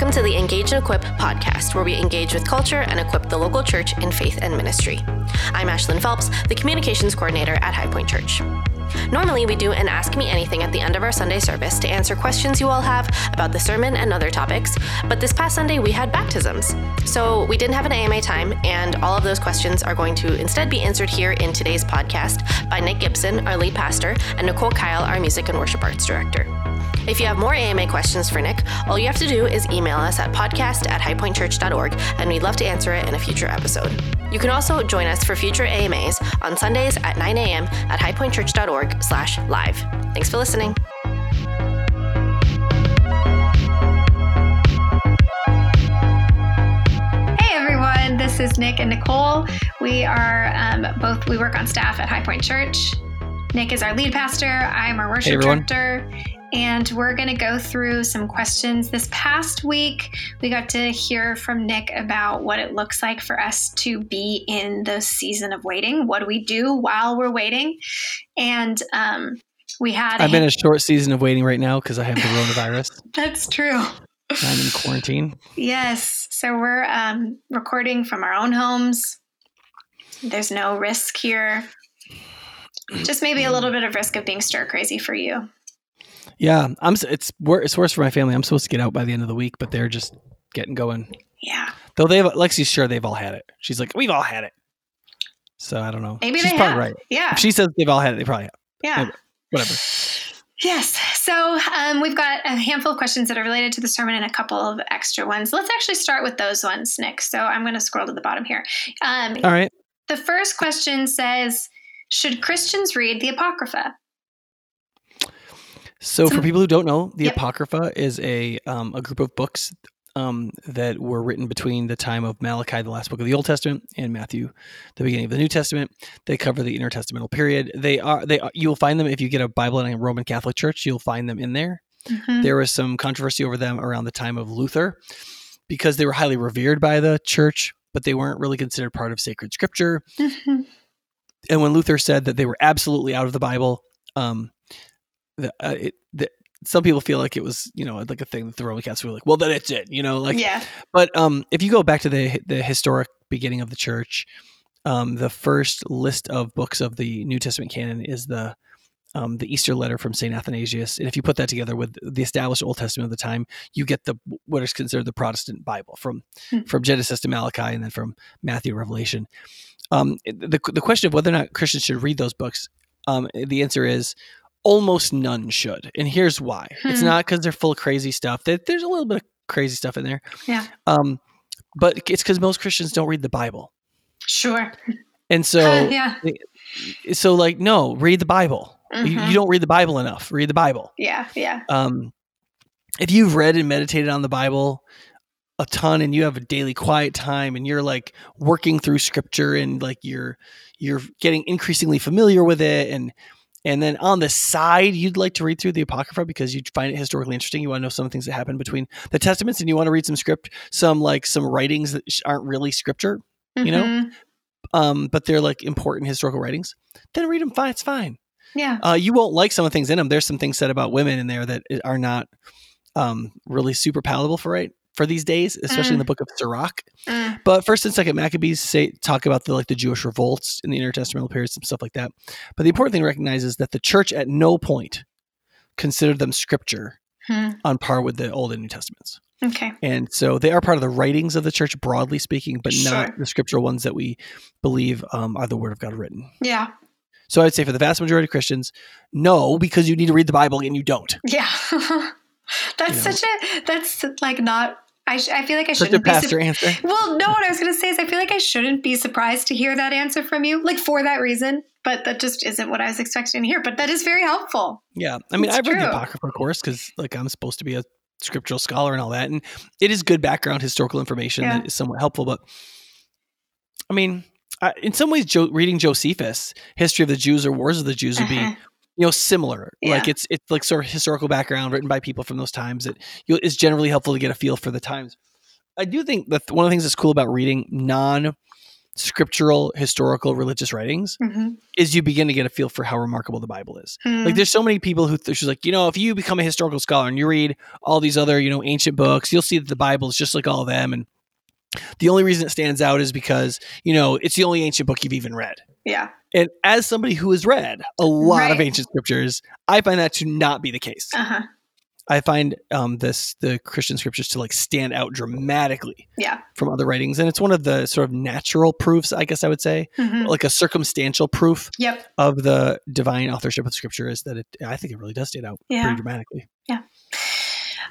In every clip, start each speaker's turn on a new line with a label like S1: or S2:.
S1: Welcome to the Engage and Equip podcast, where we engage with culture and equip the local church in faith and ministry. I'm Ashlyn Phelps, the communications coordinator at High Point Church. Normally, we do an Ask Me Anything at the end of our Sunday service to answer questions you all have about the sermon and other topics, but this past Sunday we had baptisms. So we didn't have an AMA time, and all of those questions are going to instead be answered here in today's podcast by Nick Gibson, our lead pastor, and Nicole Kyle, our music and worship arts director. If you have more AMA questions for Nick, all you have to do is email us at podcast at highpointchurch.org, and we'd love to answer it in a future episode. You can also join us for future AMAs on Sundays at 9 a.m. at highpointchurch.org slash live. Thanks for listening.
S2: Hey everyone, this is Nick and Nicole. We are um, both, we work on staff at High Point Church. Nick is our lead pastor, I'm our worship
S3: everyone.
S2: director, and we're going to go through some questions. This past week, we got to hear from Nick about what it looks like for us to be in the season of waiting. What do we do while we're waiting? And um, we had.
S3: I'm in a short season of waiting right now because I have the coronavirus.
S2: That's true.
S3: I'm in quarantine.
S2: Yes. So we're um, recording from our own homes. There's no risk here. Just maybe a little bit of risk of being stir crazy for you.
S3: Yeah, I'm. It's wor- it's worse for my family. I'm supposed to get out by the end of the week, but they're just getting going.
S2: Yeah.
S3: Though they've Lexi's sure they've all had it. She's like, we've all had it. So I don't know.
S2: Maybe
S3: She's
S2: they
S3: probably
S2: have.
S3: right.
S2: Yeah.
S3: If she says they've all had it, they probably have.
S2: yeah.
S3: Whatever.
S2: Yes. So um, we've got a handful of questions that are related to the sermon and a couple of extra ones. Let's actually start with those ones, Nick. So I'm going to scroll to the bottom here. Um,
S3: All right.
S2: the first question says Should Christians read the Apocrypha?
S3: So for people who don't know, the
S2: Yep.
S3: Apocrypha is a um, a group of books um, that were written between the time of Malachi, the last book of the Old Testament, and Matthew, the beginning of the New Testament. They cover the intertestamental period. They are they are, you'll find them if you get a Bible in a Roman Catholic church. You'll find them in there.
S2: Mhm.
S3: There was some controversy over them around the time of Luther because they were highly revered by the church, but they weren't really considered part of sacred scripture
S2: Mhm.
S3: and when Luther said that they were absolutely out of the Bible, um, the, uh, it, the, some people feel like it was, you know, like a thing that the Roman Catholics were like, well, then it's it, you know, like.
S2: yeah.
S3: But um, if you go back to the the historic beginning of the church, um, the first list of books of the New Testament canon is the um, the Easter letter from Saint Athanasius, and if you put that together with the established Old Testament of the time, you get the what is considered the Protestant Bible from
S2: Hmm.
S3: from Genesis to Malachi, and then from Matthew to Revelation. Um, the the question of whether or not Christians should read those books, um, the answer is almost none should, and here's why. It's
S2: Hmm.
S3: not because they're full of crazy stuff. There- There's a little bit of crazy stuff in there.
S2: Yeah.
S3: Um, but it's because most Christians don't read the Bible,
S2: Sure.
S3: and so
S2: Uh, yeah.
S3: so like no, read the Bible. You,
S2: Mhm.
S3: you don't read the Bible enough. Read the Bible.
S2: Yeah. Yeah.
S3: Um, if you've read and meditated on the Bible a ton, and you have a daily quiet time, and you're like working through Scripture, and like you're you're getting increasingly familiar with it, and and then on the side, you'd like to read through the Apocrypha because you find it historically interesting. You want to know some of the things that happened between the Testaments, and you want to read some script, some like some writings that aren't really Scripture, you know?
S2: Mhm.
S3: um, but they're like important historical writings. Then read them. Fine, it's fine.
S2: Yeah.
S3: Uh, you won't like some of the things in them. There's some things said about women in there that are not um, really super palatable for right for these days, especially in the book of Sirach.
S2: Mm.
S3: But first and second Maccabees say talk about the like the Jewish revolts in the intertestamental period, some stuff like that. But the important thing to recognize is that the church at no point considered them scripture
S2: Hmm.
S3: on par with the Old and New Testaments.
S2: Okay.
S3: And so they are part of the writings of the church, broadly speaking, but
S2: Sure.
S3: not the scriptural ones that we believe um, are the Word of God written.
S2: Yeah.
S3: So I'd say for the vast majority of Christians, no, because you need to read the Bible and you don't.
S2: Yeah. that's
S3: You know.
S2: such a, that's like not, I, sh- I feel like I
S3: Such
S2: shouldn't be.
S3: pastor
S2: sur-
S3: answer.
S2: well, no, what I was going to say is I feel like I shouldn't be surprised to hear that answer from you, like for that reason. But that just isn't what I was expecting to hear. But that is very helpful.
S3: Yeah, I mean,
S2: It's
S3: I've read the Apocrypha, of course, because like I'm supposed to be a scriptural scholar and all that, and it is good background historical information
S2: Yeah.
S3: that is somewhat helpful. But I mean, I, in some ways, jo- reading Josephus, History of the Jews or Wars of the Jews, would be
S2: Uh-huh.
S3: You know similar. Like it's it's like sort of historical background written by people from those times that you is generally helpful to get a feel for the times. I do think that one of the things that's cool about reading non scriptural, historical, religious writings
S2: Mhm.
S3: is you begin to get a feel for how remarkable the Bible is.
S2: Hmm.
S3: Like there's so many people who she's like, you know, if you become a historical scholar and you read all these other, you know, ancient books, you'll see that the Bible is just like all of them. And the only reason it stands out is because, you know, it's the only ancient book you've even read.
S2: yeah.
S3: And as somebody who has read a lot of ancient scriptures, I find that to not be the case.
S2: Uh huh.
S3: I find um, this the Christian scriptures to like stand out dramatically
S2: Yeah.
S3: from other writings, and it's one of the sort of natural proofs, I guess I would say,
S2: Mhm.
S3: like a circumstantial proof
S2: Yep.
S3: of the divine authorship of Scripture is that it. I think it really does stand out
S2: Yeah.
S3: pretty dramatically. Yeah.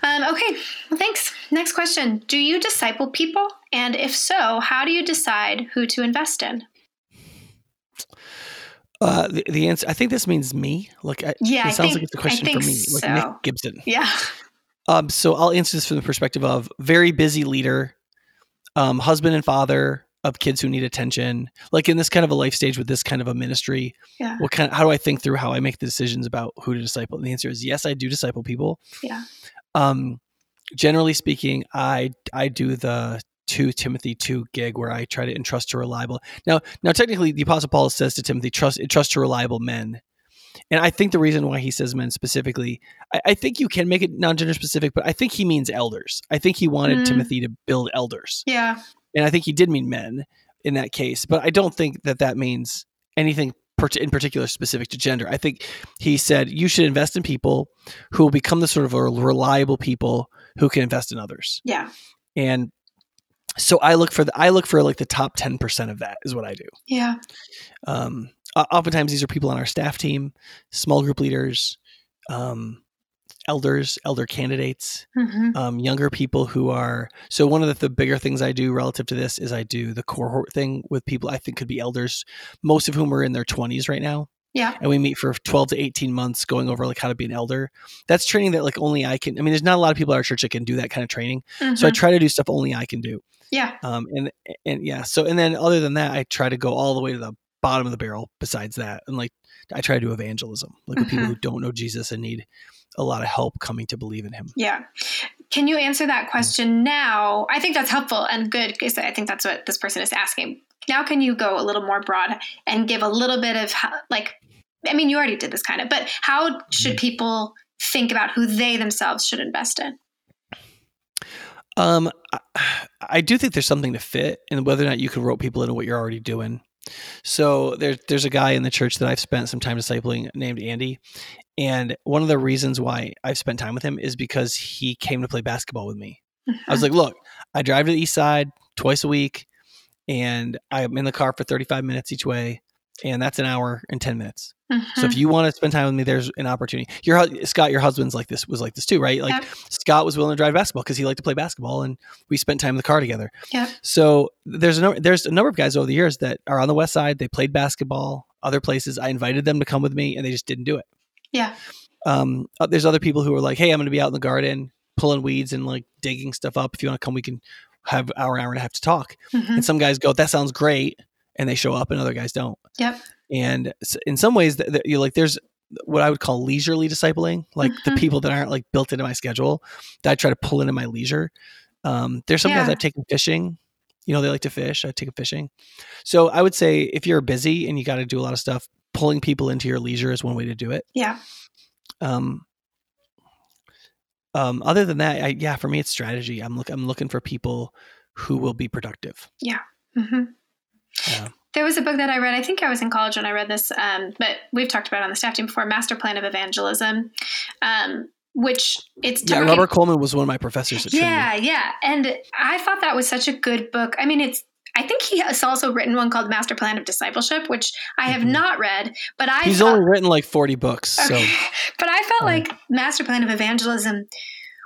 S2: Um, okay. Well, thanks. Next question. Do you disciple people? And if so, how do you decide who to invest in?
S3: Uh, the, the answer, I think this means me. Like, I,
S2: Yeah,
S3: it sounds
S2: think-
S3: like it's a question for me, like
S2: so.
S3: Nick Gibson.
S2: Yeah.
S3: Um, so I'll answer this from the perspective of very busy leader, um, husband and father of kids who need attention. Like in this kind of a life stage with this kind of a ministry,
S2: Yeah.
S3: what kind? how do I think through how I make the decisions about who to disciple? And the answer is yes, I do disciple people.
S2: Yeah.
S3: Um, generally speaking, I I do the two Timothy two gig where I try to entrust to reliable. Now, now technically, the Apostle Paul says to Timothy, trust trust to reliable men. And I think the reason why he says men specifically, I, I think you can make it non-gender specific, but I think he means elders. I think he wanted
S2: Mm.
S3: Timothy to build elders,
S2: Yeah.
S3: and I think he did mean men in that case. But I don't think that that means anything in particular specific to gender. I think he said you should invest in people who will become the sort of reliable people who can invest in others.
S2: Yeah.
S3: And so I look for the I look for like the top ten percent of that is what I do.
S2: Yeah.
S3: Um, oftentimes these are people on our staff team, small group leaders, um, elders, elder candidates,
S2: hmm
S3: um, younger people who are. So one of the, the bigger things I do relative to this is I do the cohort thing with people I think could be elders, most of whom are in their twenties right now.
S2: Yeah.
S3: And we meet for 12 to 18 months going over like how to be an elder. That's training that like only I can. I mean, there's not a lot of people at our church that can do that kind of training. So I
S2: Mhm.
S3: try to do stuff only I can do.
S2: Yeah.
S3: Um, and and yeah, so and then other than that, I try to go all the way to the bottom of the barrel. Besides that, and like I try to do evangelism, like with people who mm-hmm. don't know Jesus and need a lot of help coming to believe in Him.
S2: Yeah. Can you answer that mm-hmm. question now? I think that's helpful and good because I think that's what this person is asking. Now, can you go a little more broad and give a little bit of like, I mean, you already did this kind of, but how should mm-hmm. people think about who they themselves should invest in?
S3: Um, I, I do think there's something to fit in whether or not you can rope people into what you're already doing. So there's there's a guy in the church that I've spent some time discipling named Andy, and one of the reasons why I've spent time with him is because he came to play basketball with me. I was like, look, I drive to the east side twice a week, and I'm in the car for 35 minutes each way, and that's an hour and 10 minutes. So if you want to spend time with me, there's an opportunity. Your Scott, your husband's like this was like this too, right? Like
S2: Yep.
S3: Scott was willing to drive basketball because he liked to play basketball, and we spent time in the car together.
S2: Yeah.
S3: So there's a number, there's a number of guys over the years that are on the west side. They played basketball, other places. I invited them to come with me, and they just didn't do it.
S2: yeah.
S3: Um, uh, there's other people who are like, "Hey, I'm going to be out in the garden pulling weeds and like digging stuff up. If you want to come, we can have hour, hour and a half to talk."
S2: Mhm.
S3: And some guys go, "That sounds great," and they show up, and other guys don't.
S2: Yep.
S3: And in some ways, that that you're like, there's what I would call leisurely discipling, like the
S2: Mhm.
S3: people that aren't like built into my schedule that I try to pull into my leisure. Um, there's some guys
S2: Yeah.
S3: I've taken fishing. You know, they like to fish. I take them fishing. So I would say if you're busy and you got to do a lot of stuff, pulling people into your leisure is one way to do it.
S2: Yeah.
S3: Um, um, other than that, I, yeah, for me, it's strategy. I'm look, I'm looking for people who will be productive.
S2: hmm
S3: Yeah.
S2: There was a book that I read. I think I was in college when I read this, um, but we've talked about it on the staff team before. Master Plan of Evangelism, um, which it's
S3: Yeah, Robert Coleman was one of my professors at Trinity.
S2: Yeah, yeah, and I thought that was such a good book. I mean, it's. I think he has also written one called Master Plan of Discipleship, which I have
S3: Mhm.
S2: not read, but I
S3: He's
S2: felt,
S3: only written like 40 books. So
S2: Okay. But I felt
S3: Yeah.
S2: like Master Plan of Evangelism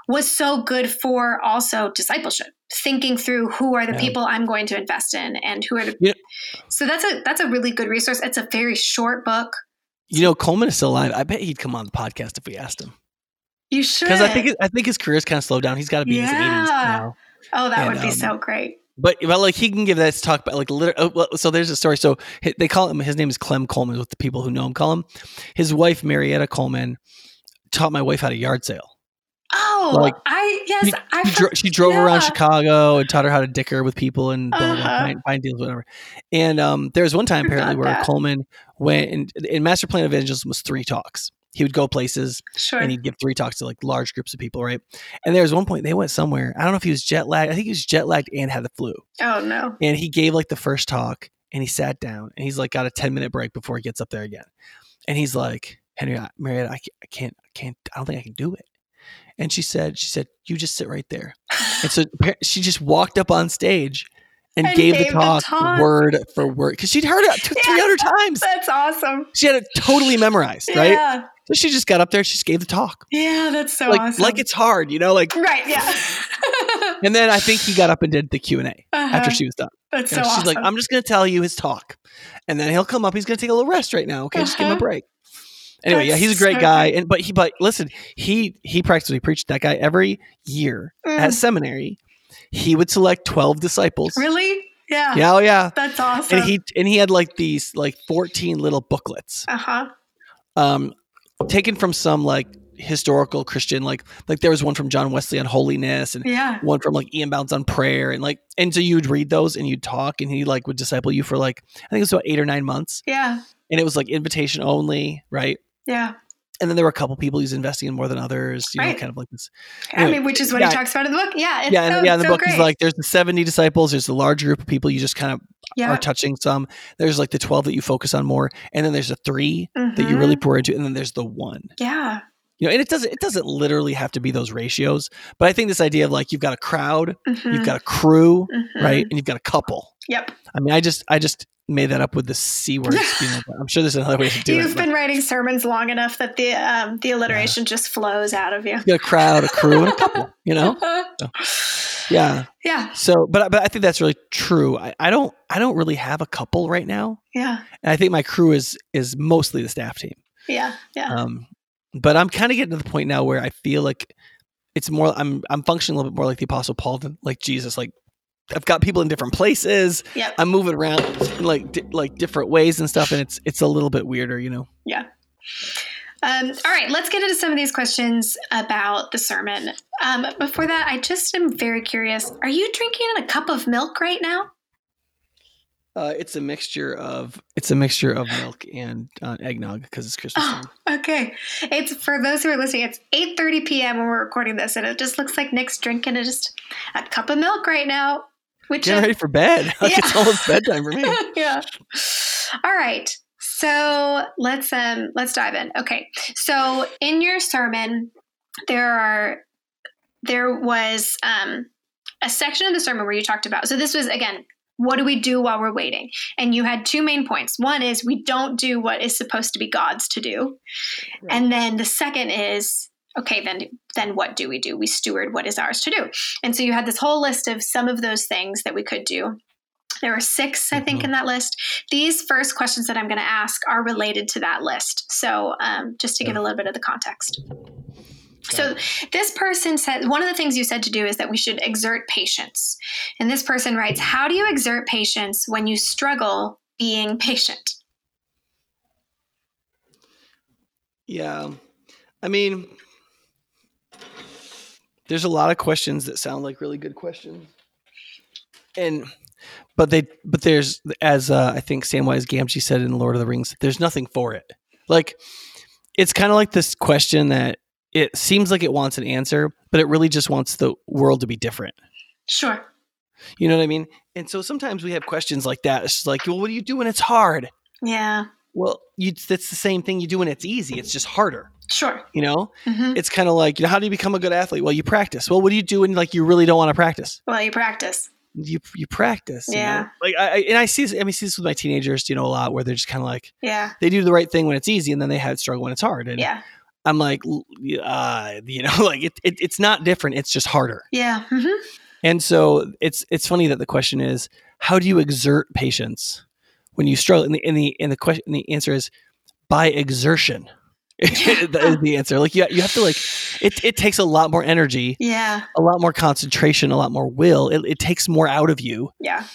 S2: was so good for also discipleship, thinking through who are the
S3: Yeah.
S2: people I'm going to invest in and who are the.
S3: Yeah.
S2: So that's a that's a really good resource. It's a very short book.
S3: You know, Coleman is still alive. I bet he'd come on the podcast if we asked him.
S2: You should.
S3: Because I think it, I think his career's kind of slowed down. He's got to be in his
S2: Yeah.
S3: 80s now.
S2: oh, that
S3: and,
S2: would be
S3: um,
S2: so great.
S3: But but like he can give that talk about like liter- oh, so there's a story. So they call him his name is Clem Coleman. What the people who know him call him. His wife Marietta Coleman taught my wife how to yard sale.
S2: Oh,
S3: Like,
S2: I yes,
S3: She,
S2: I
S3: she, dro- she drove around. Chicago and taught her how to dicker with people and blah, blah, blah,
S2: Uh-huh.
S3: find, find deals, whatever. And um, there was one time apparently where
S2: that.
S3: Coleman went and in Master Plan Evangelism was three talks. He would go places
S2: Sure.
S3: and he'd give three talks to like large groups of people, right? And there was one point they went somewhere. I don't know if he was jet lagged. I think he was jet lagged and had the flu.
S2: oh no.
S3: And he gave like the first talk and he sat down and he's like got a 10 minute break before he gets up there again. And he's like, Henry, Marietta, I I can't, I can't, I don't think I can do it. And she said, she said, you just sit right there. And so she just walked up on stage and,
S2: And
S3: gave, the,
S2: gave the
S3: talk
S2: talk.
S3: word for word because she'd heard it two,
S2: Yeah.
S3: 300 times.
S2: That's awesome.
S3: She had it totally memorized, right?
S2: Yeah.
S3: So she just got up there, she just gave the talk.
S2: Yeah, that's so
S3: like,
S2: awesome.
S3: like it's hard, you know, like,
S2: right. Yeah.
S3: and then I think he got up and did the Q and A
S2: Uh-huh.
S3: after she was done.
S2: That's so
S3: And she's
S2: awesome.
S3: like, I'm just going to tell you his talk. And then he'll come up. He's going to take a little rest right now. Okay. Just give him a
S2: Uh-huh.
S3: break. Anyway, yeah, he's a great
S2: so
S3: guy. And, but he, but listen, he, he he preached. That guy every year
S2: Mm.
S3: at seminary, he would select 12 disciples.
S2: really? Yeah.
S3: Yeah. Oh, yeah.
S2: That's awesome.
S3: And he, and he had like these like 14 little booklets,
S2: uh huh.
S3: um, taken from some like historical Christian, like, like there was one from John Wesley on holiness and
S2: Yeah.
S3: one from like E.M. Bounds on prayer and like and so you'd read those and you'd talk and he like would disciple you for like I think it was about eight or nine months
S2: Yeah.
S3: and it was like invitation only, right?
S2: Yeah.
S3: And then there were a couple people he's investing in more than others, you know,
S2: Right.
S3: kind of like this.
S2: I mean, which is what
S3: yeah.
S2: he talks about in the book. Yeah. It's
S3: yeah, and
S2: so,
S3: yeah, in the
S2: so
S3: book
S2: great.
S3: he's like, there's the 70 disciples, there's the large group of people you just kind of
S2: yeah.
S3: are touching some. There's like the 12 that you focus on more, and then there's the three that you really pour into, and then there's the one.
S2: Yeah.
S3: You know, and it doesn't it doesn't literally have to be those ratios, but I think this idea of like you've got a crowd,
S2: Mhm.
S3: you've got a crew,
S2: Mhm.
S3: right? And you've got a couple.
S2: Yep.
S3: I mean, I just I just made that up with the c word. I'm sure there's another way to do
S2: You've
S3: it. but
S2: been writing sermons long enough that the um, the alliteration just flows out of you.
S3: you got a crowd, a crew, and a couple. You know, yeah.
S2: yeah.
S3: So, but but I think that's really true. I, I don't I don't really have a couple right now,
S2: Yeah.
S3: and I think my crew is is mostly the staff team.
S2: Yeah. Yeah.
S3: Um, but I'm kind of getting to the point now where I feel like it's more. I'm I'm functioning a little bit more like the Apostle Paul than like Jesus. Like I've got people in different places.
S2: Yeah.
S3: I'm moving around in like di- like different ways and stuff, and it's it's a little bit weirder, you know.
S2: Yeah. Um, all right, let's get into some of these questions about the sermon. Um, before that, I just am very curious. Are you drinking a cup of milk right now?
S3: Uh, it's a mixture of it's a mixture of milk and uh, eggnog because it's Christmas
S2: Oh,
S3: time.
S2: okay. It's for those who are listening. It's eight thirty p.m. when we're recording this, and it just looks like Nick's drinking a, just a cup of milk right now. Which
S3: Getting
S2: is-
S3: ready for bed. Like
S2: Yeah.
S3: it's almost bedtime for me.
S2: yeah. All right. So let's um let's dive in. Okay. So in your sermon, there are there was um a section of the sermon where you talked about so this was again what do we do while we're waiting and you had two main points one is we don't do what is supposed to be god's to do
S3: Right.
S2: and then the second is okay then then what do we do we steward what is ours to do and so you had this whole list of some of those things that we could do there were six i think
S3: Mhm.
S2: in that list these first questions that i'm going to ask are related to that list so um, just to give a little bit of the context so this person said one of the things you said to do is that we should exert patience. And this person writes, How do you exert patience when you struggle being patient?
S3: Yeah. I mean, there's a lot of questions that sound like really good questions. And but they but there's as uh, I think Samwise Gamgee said in Lord of the Rings, there's nothing for it. Like it's kind of like this question that it seems like it wants an answer, but it really just wants the world to be different.
S2: Sure.
S3: You know what I mean? And so sometimes we have questions like that. It's just like, well, what do you do when it's hard?
S2: Yeah.
S3: Well, you, that's the same thing you do when it's easy. It's just harder.
S2: Sure.
S3: You know,
S2: hmm
S3: it's kind of like, you know, how do you become a good athlete? Well, you practice. Well, what do you do when like you really don't want to practice?
S2: Well, you practice.
S3: You you practice. you know?
S2: Yeah.
S3: Like I, I and I see this, I mean, I see this with my teenagers, you know, a lot where they're just kind of like
S2: Yeah.
S3: they do the right thing when it's easy, and then they have struggle when it's hard. And
S2: Yeah.
S3: I'm like, uh, you know, like it, it it's not different. It's just harder.
S2: Yeah. hmm
S3: And so it's it's funny that the question is, how do you exert patience when you struggle? And the and the and the question and the answer is by exertion. that is the answer. Like you, you have to like it. It takes a lot more energy,
S2: Yeah.
S3: a lot more concentration, a lot more will. It, it takes more out of you,
S2: Yeah.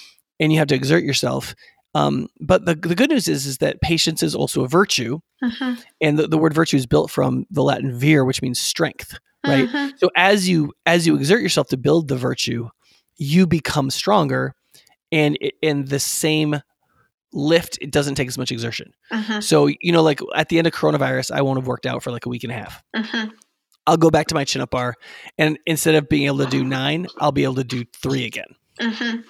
S3: and you have to exert yourself. Um, but the the good news is is that patience is also a virtue,
S2: hmm
S3: and the, the word virtue is built from the Latin vir, which means strength. right?
S2: Mhm.
S3: So as you as you exert yourself to build the virtue, you become stronger, and it, and the same lift it doesn't take as much exertion.
S2: Mhm.
S3: So you know, like at the end of coronavirus, I won't have worked out for like a week and a half.
S2: Mhm.
S3: I'll go back to my chin up bar, and instead of being able to do nine, I'll be able to do three again.
S2: Mhm.
S3: I mean,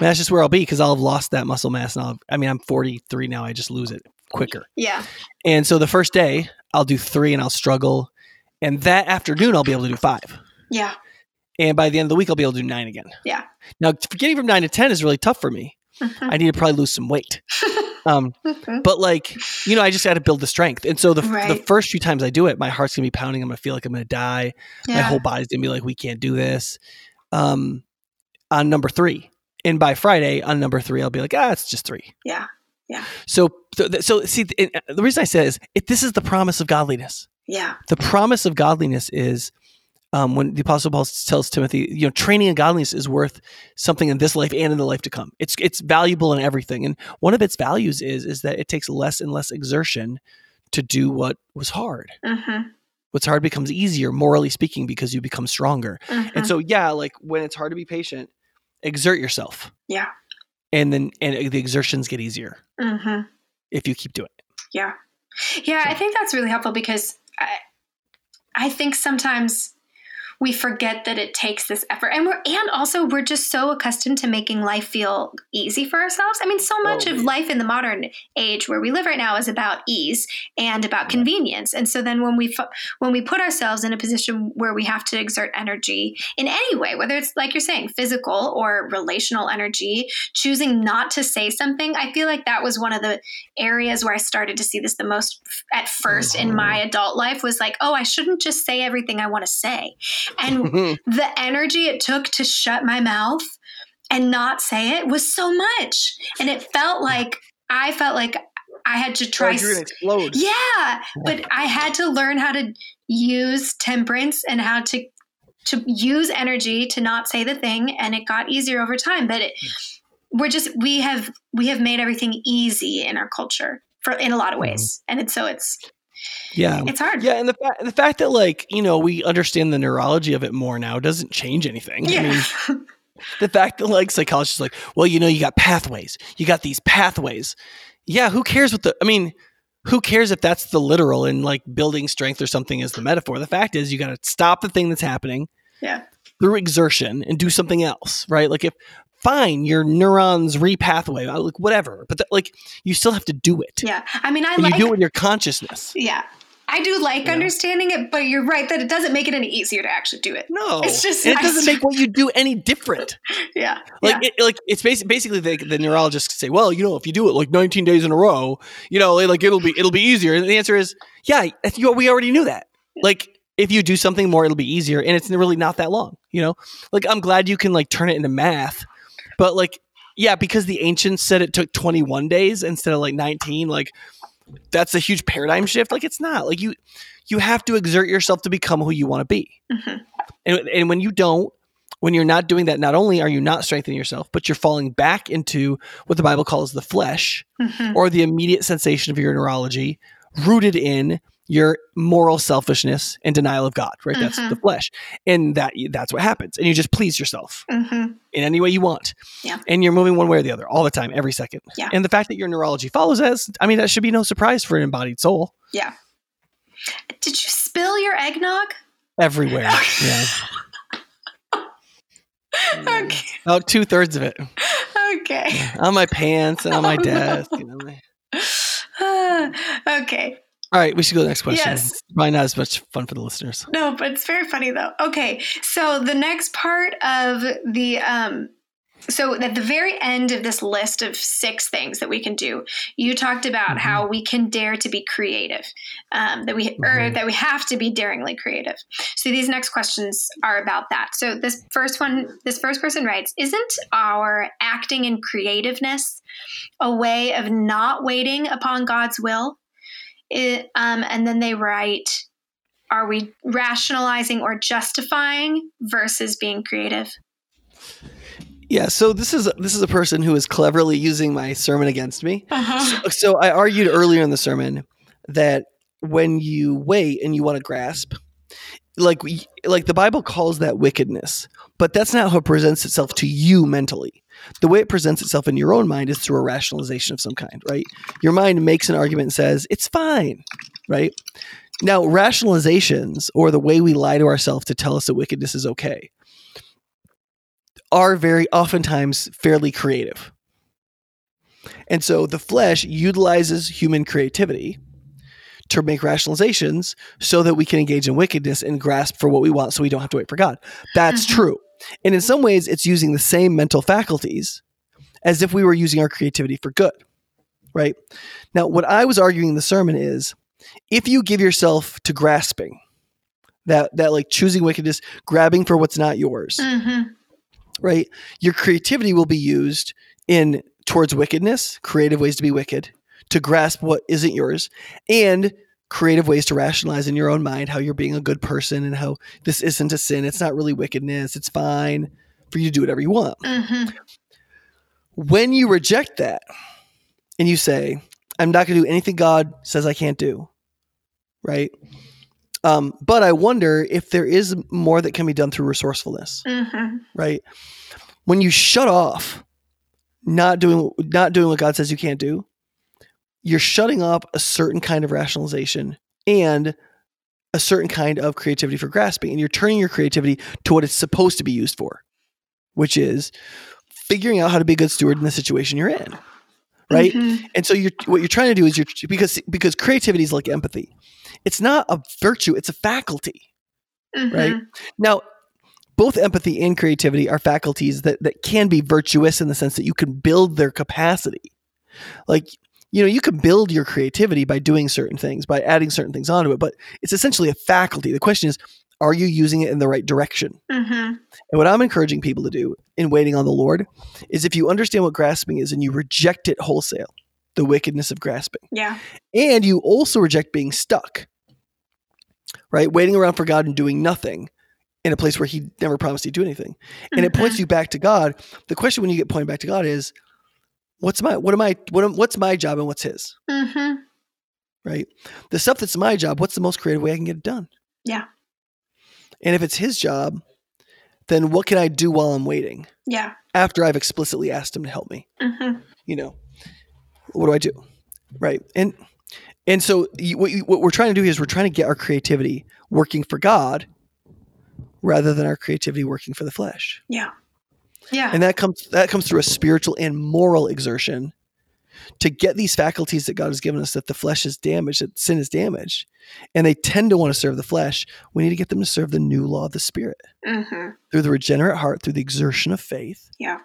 S3: that's just where I'll be because I'll have lost that muscle mass. And I'll, I mean, I'm 43 now. I just lose it quicker.
S2: Yeah.
S3: And so the first day, I'll do three and I'll struggle. And that afternoon, I'll be able to do five.
S2: Yeah.
S3: And by the end of the week, I'll be able to do nine again.
S2: Yeah.
S3: Now, getting from nine to 10 is really tough for me. I need to probably lose some weight. Um, but like, you know, I just got to build the strength. And so the, the first few times I do it, my heart's going to be pounding. I'm going to feel like I'm going to die. My whole body's going to be like, we can't do this. Um, on number three. And by Friday, on number three, I'll be like, ah, it's just three.
S2: Yeah. Yeah.
S3: So, th- so see, it, the reason I say is, it, this is the promise of godliness.
S2: Yeah.
S3: The promise of godliness is um, when the Apostle Paul tells Timothy, you know, training in godliness is worth something in this life and in the life to come. It's it's valuable in everything, and one of its values is is that it takes less and less exertion to do what was hard.
S2: Mhm.
S3: What's hard becomes easier, morally speaking, because you become stronger.
S2: Mhm.
S3: And so, yeah, like when it's hard to be patient, exert yourself,
S2: Yeah.
S3: and then and the exertions get easier
S2: Mhm.
S3: if you keep doing it.
S2: Yeah. Yeah, I think that's really helpful because I, I think sometimes we forget that it takes this effort. And we're and also we're just so accustomed to making life feel easy for ourselves. I mean so much of life in the modern age where we live right now is about ease and about convenience. And so then when we when we put ourselves in a position where we have to exert energy in any way whether it's like you're saying physical or relational energy choosing not to say something i feel like that was one of the areas where i started to see this the most at 1st in mm-hmm. my adult life was like oh i shouldn't just say everything i want to say and the energy it took to shut my mouth and not say it was so much. And it felt like I felt like I had to try.
S3: You're gonna explode.
S2: Yeah, but I had to learn how to use temperance and how to to use energy to not say the thing, and it got easier over time. But it, we're just we have we have made everything easy in our culture for in a lot of mm-hmm. ways, and it's so it's
S3: Yeah.
S2: it's hard.
S3: Yeah, and the fact the fact that like you know we understand the neurology of it more now doesn't change anything. I
S2: Yeah.
S3: mean, the fact that like psychologists are like, well, you know, you got pathways, you got these pathways. Yeah, who cares what the? I mean, who cares if that's the literal and like building strength or something is the metaphor? The fact is, you got to stop the thing that's happening
S2: yeah.
S3: through exertion and do something else, right? Like if fine, your neurons repathway, uh, like whatever, but that, like you still have to do it.
S2: Yeah. I mean, I
S3: And
S2: like
S3: you do it with your consciousness.
S2: Yeah. I do like
S3: Yeah.
S2: understanding it, but you're right that it doesn't make it any easier to actually do it.
S3: No,
S2: It's just
S3: it
S2: nice
S3: doesn't make what you do any different.
S2: Yeah.
S3: Like,
S2: yeah.
S3: it, like it's basi- basically the, the neurologists say, well, you know, if you do it like 19 days in a row, you know, like it'll be it'll be easier. And the answer is, yeah, you, we already knew that. Like if you do something more, it'll be easier, and it's really not that long. You know, like I'm glad you can like turn it into math, but like yeah, because the ancients said it took 21 days instead of like 19. Like that's a huge paradigm shift. Like it's not like you you have to exert yourself to become who you want to be.
S2: Mhm.
S3: And, and when you don't, when you're not doing that, not only are you not strengthening yourself, but you're falling back into what the Bible calls the flesh
S2: Mhm.
S3: or the immediate sensation of your neurology, rooted in your moral selfishness and denial of God, right? That's
S2: Mhm.
S3: the flesh. And that that's what happens. And you just please yourself
S2: Mhm.
S3: in any way you want.
S2: Yeah.
S3: And you're moving one way or the other all the time, every second.
S2: Yeah.
S3: And the fact that your neurology follows that, I mean, that should be no surprise for an embodied soul
S2: Yeah. Did you spill your eggnog?
S3: everywhere. yeah.
S2: Okay.
S3: About two thirds of it
S2: Okay.
S3: on my pants and on my
S2: Oh, no.
S3: desk. You know.
S2: okay.
S3: All right, we should go to the next question.
S2: Yes.
S3: It's Probably not as much fun for the listeners.
S2: No, but it's very funny though. Okay, so the next part of the um, so at the very end of this list of six things that we can do, you talked about
S3: Mhm.
S2: how we can dare to be creative, um, that we or
S3: Mhm.
S2: that we have to be daringly creative. So these next questions are about that. So this first one, this first person writes, "Isn't our acting in creativeness a way of not waiting upon God's will?" It, um, and then they write are we rationalizing or justifying versus being creative?
S3: Yeah, so this is this is a person who is cleverly using my sermon against me.
S2: Uh-huh.
S3: So, so I argued earlier in the sermon that when you wait and you want to grasp, like we like the bible calls that wickedness but that's not how it presents itself to you mentally the way it presents itself in your own mind is through a rationalization of some kind right your mind makes an argument and says it's fine right now rationalizations or the way we lie to ourselves to tell us that wickedness is okay are very oftentimes fairly creative and so the flesh utilizes human creativity to make rationalizations so that we can engage in wickedness and grasp for what we want so we don't have to wait for God. That's
S2: Mhm.
S3: true. And in some ways, it's using the same mental faculties as if we were using our creativity for good, right? Now, what I was arguing in the sermon is if you give yourself to grasping, that, that like choosing wickedness, grabbing for what's not yours,
S2: hmm
S3: right? Your creativity will be used in towards wickedness, creative ways to be wicked, to grasp what isn't yours, and creative ways to rationalize in your own mind how you're being a good person and how this isn't a sin. It's not really wickedness. It's fine for you to do whatever you want.
S2: hmm
S3: When you reject that and you say, I'm not going to do anything God says I can't do, right? Um, but I wonder if there is more that can be done through resourcefulness
S2: hmm
S3: right? When you shut off not doing not doing what God says you can't do, you're shutting up a certain kind of rationalization and a certain kind of creativity for grasping, and you're turning your creativity to what it's supposed to be used for, which is figuring out how to be a good steward in the situation you're in, right?
S2: Mhm.
S3: And so you're what you're trying to do is you're because because creativity is like empathy. It's not a virtue, it's a faculty. Right.
S2: Mhm.
S3: Now, both empathy and creativity are faculties that, that can be virtuous in the sense that you can build their capacity. Like, you know, you can build your creativity by doing certain things, by adding certain things onto it, but it's essentially a faculty. The question is, are you using it in the right direction?
S2: Mhm.
S3: And what I'm encouraging people to do in waiting on the Lord is if you understand what grasping is and you reject it wholesale, the wickedness of grasping,
S2: Yeah.
S3: and you also reject being stuck, right? Waiting around for God and doing nothing in a place where He never promised He'd do anything. And it points you back to God. The question when you get pointed back to God is, what's my, what am I, what am, what's my job and what's His,
S2: hmm
S3: right? The stuff that's my job, what's the most creative way I can get it done?
S2: Yeah.
S3: And if it's His job, then what can I do while I'm waiting
S2: Yeah.
S3: after I've explicitly asked Him to help me?
S2: hmm
S3: you know, what do I do? Right. And and so you, what, you, what we're trying to do is we're trying to get our creativity working for God rather than our creativity working for the flesh.
S2: Yeah. Yeah.
S3: And that comes that comes through a spiritual and moral exertion to get these faculties that God has given us that the flesh is damaged, that sin is damaged, and they tend to want to serve the flesh. We need to get them to serve the new law of the spirit
S2: hmm
S3: through the regenerate heart, through the exertion of faith.
S2: Yeah.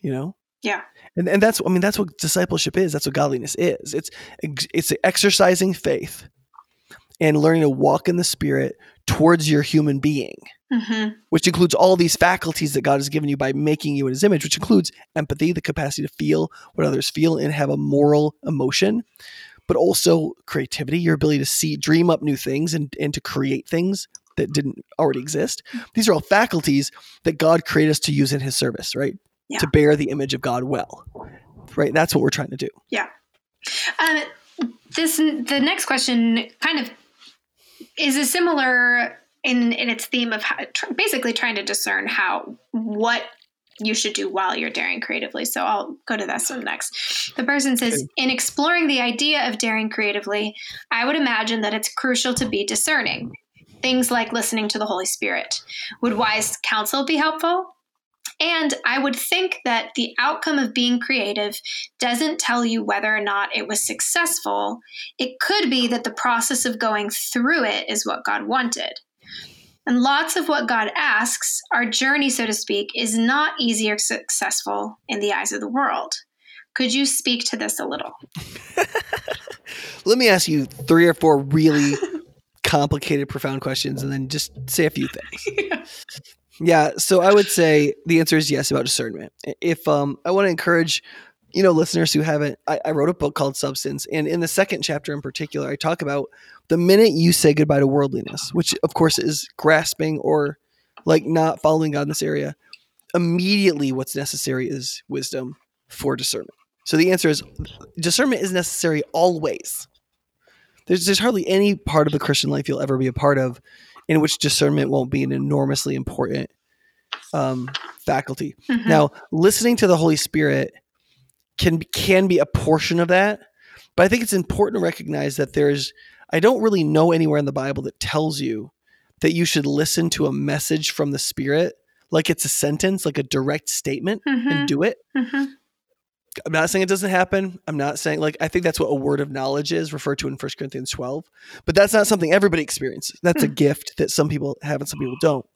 S3: You know?
S2: Yeah.
S3: And, and that's I mean that's what discipleship is. That's what godliness is. It's, it's exercising faith and learning to walk in the spirit towards your human being,
S2: hmm
S3: which includes all these faculties that God has given you by making you in his image, which includes empathy, the capacity to feel what others feel and have a moral emotion, but also creativity, your ability to see dream up new things and, and to create things that didn't already exist. These are all faculties that God created us to use in his service, right?
S2: Yeah.
S3: To bear the image of God well. Right? That's what we're trying to do. Yeah.
S2: Um, this the next question kind of is a similar in in its theme of how, tr- basically trying to discern how what you should do while you're daring creatively. So I'll go to this one next. The person says, in exploring the idea of daring creatively, I would imagine that it's crucial to be discerning. Things like listening to the Holy Spirit. Would wise counsel be helpful? And I would think that the outcome of being creative doesn't tell you whether or not it was successful. It could be that the process of going through it is what God wanted. And lots of what God asks, our journey, so to speak, is not easy or successful in the eyes of the world. Could you speak to this a little?
S3: Let me ask you three or four really complicated, profound questions and then just say a few things. Yeah, so I would say the answer is yes about discernment. If um, I want to encourage, you know, listeners who haven't, I, I wrote a book called Substance, and in the second chapter in particular, I talk about the minute you say goodbye to worldliness, which of course is grasping or like not following God in this area. Immediately, what's necessary is wisdom for discernment. So the answer is discernment is necessary always. There's there's hardly any part of the Christian life you'll ever be a part of in which discernment won't be an enormously important um, faculty.
S2: Mhm.
S3: Now, listening to the Holy Spirit can can be a portion of that, but I think it's important to recognize that there's I don't really know anywhere in the Bible that tells you that you should listen to a message from the Spirit like it's a sentence, like a direct statement,
S2: Mhm.
S3: and do it.
S2: Mhm.
S3: I'm not saying it doesn't happen. I'm not saying like I think that's what a word of knowledge is referred to in 1 Corinthians 12. But that's not something everybody experiences. That's a gift that some people have and some people don't.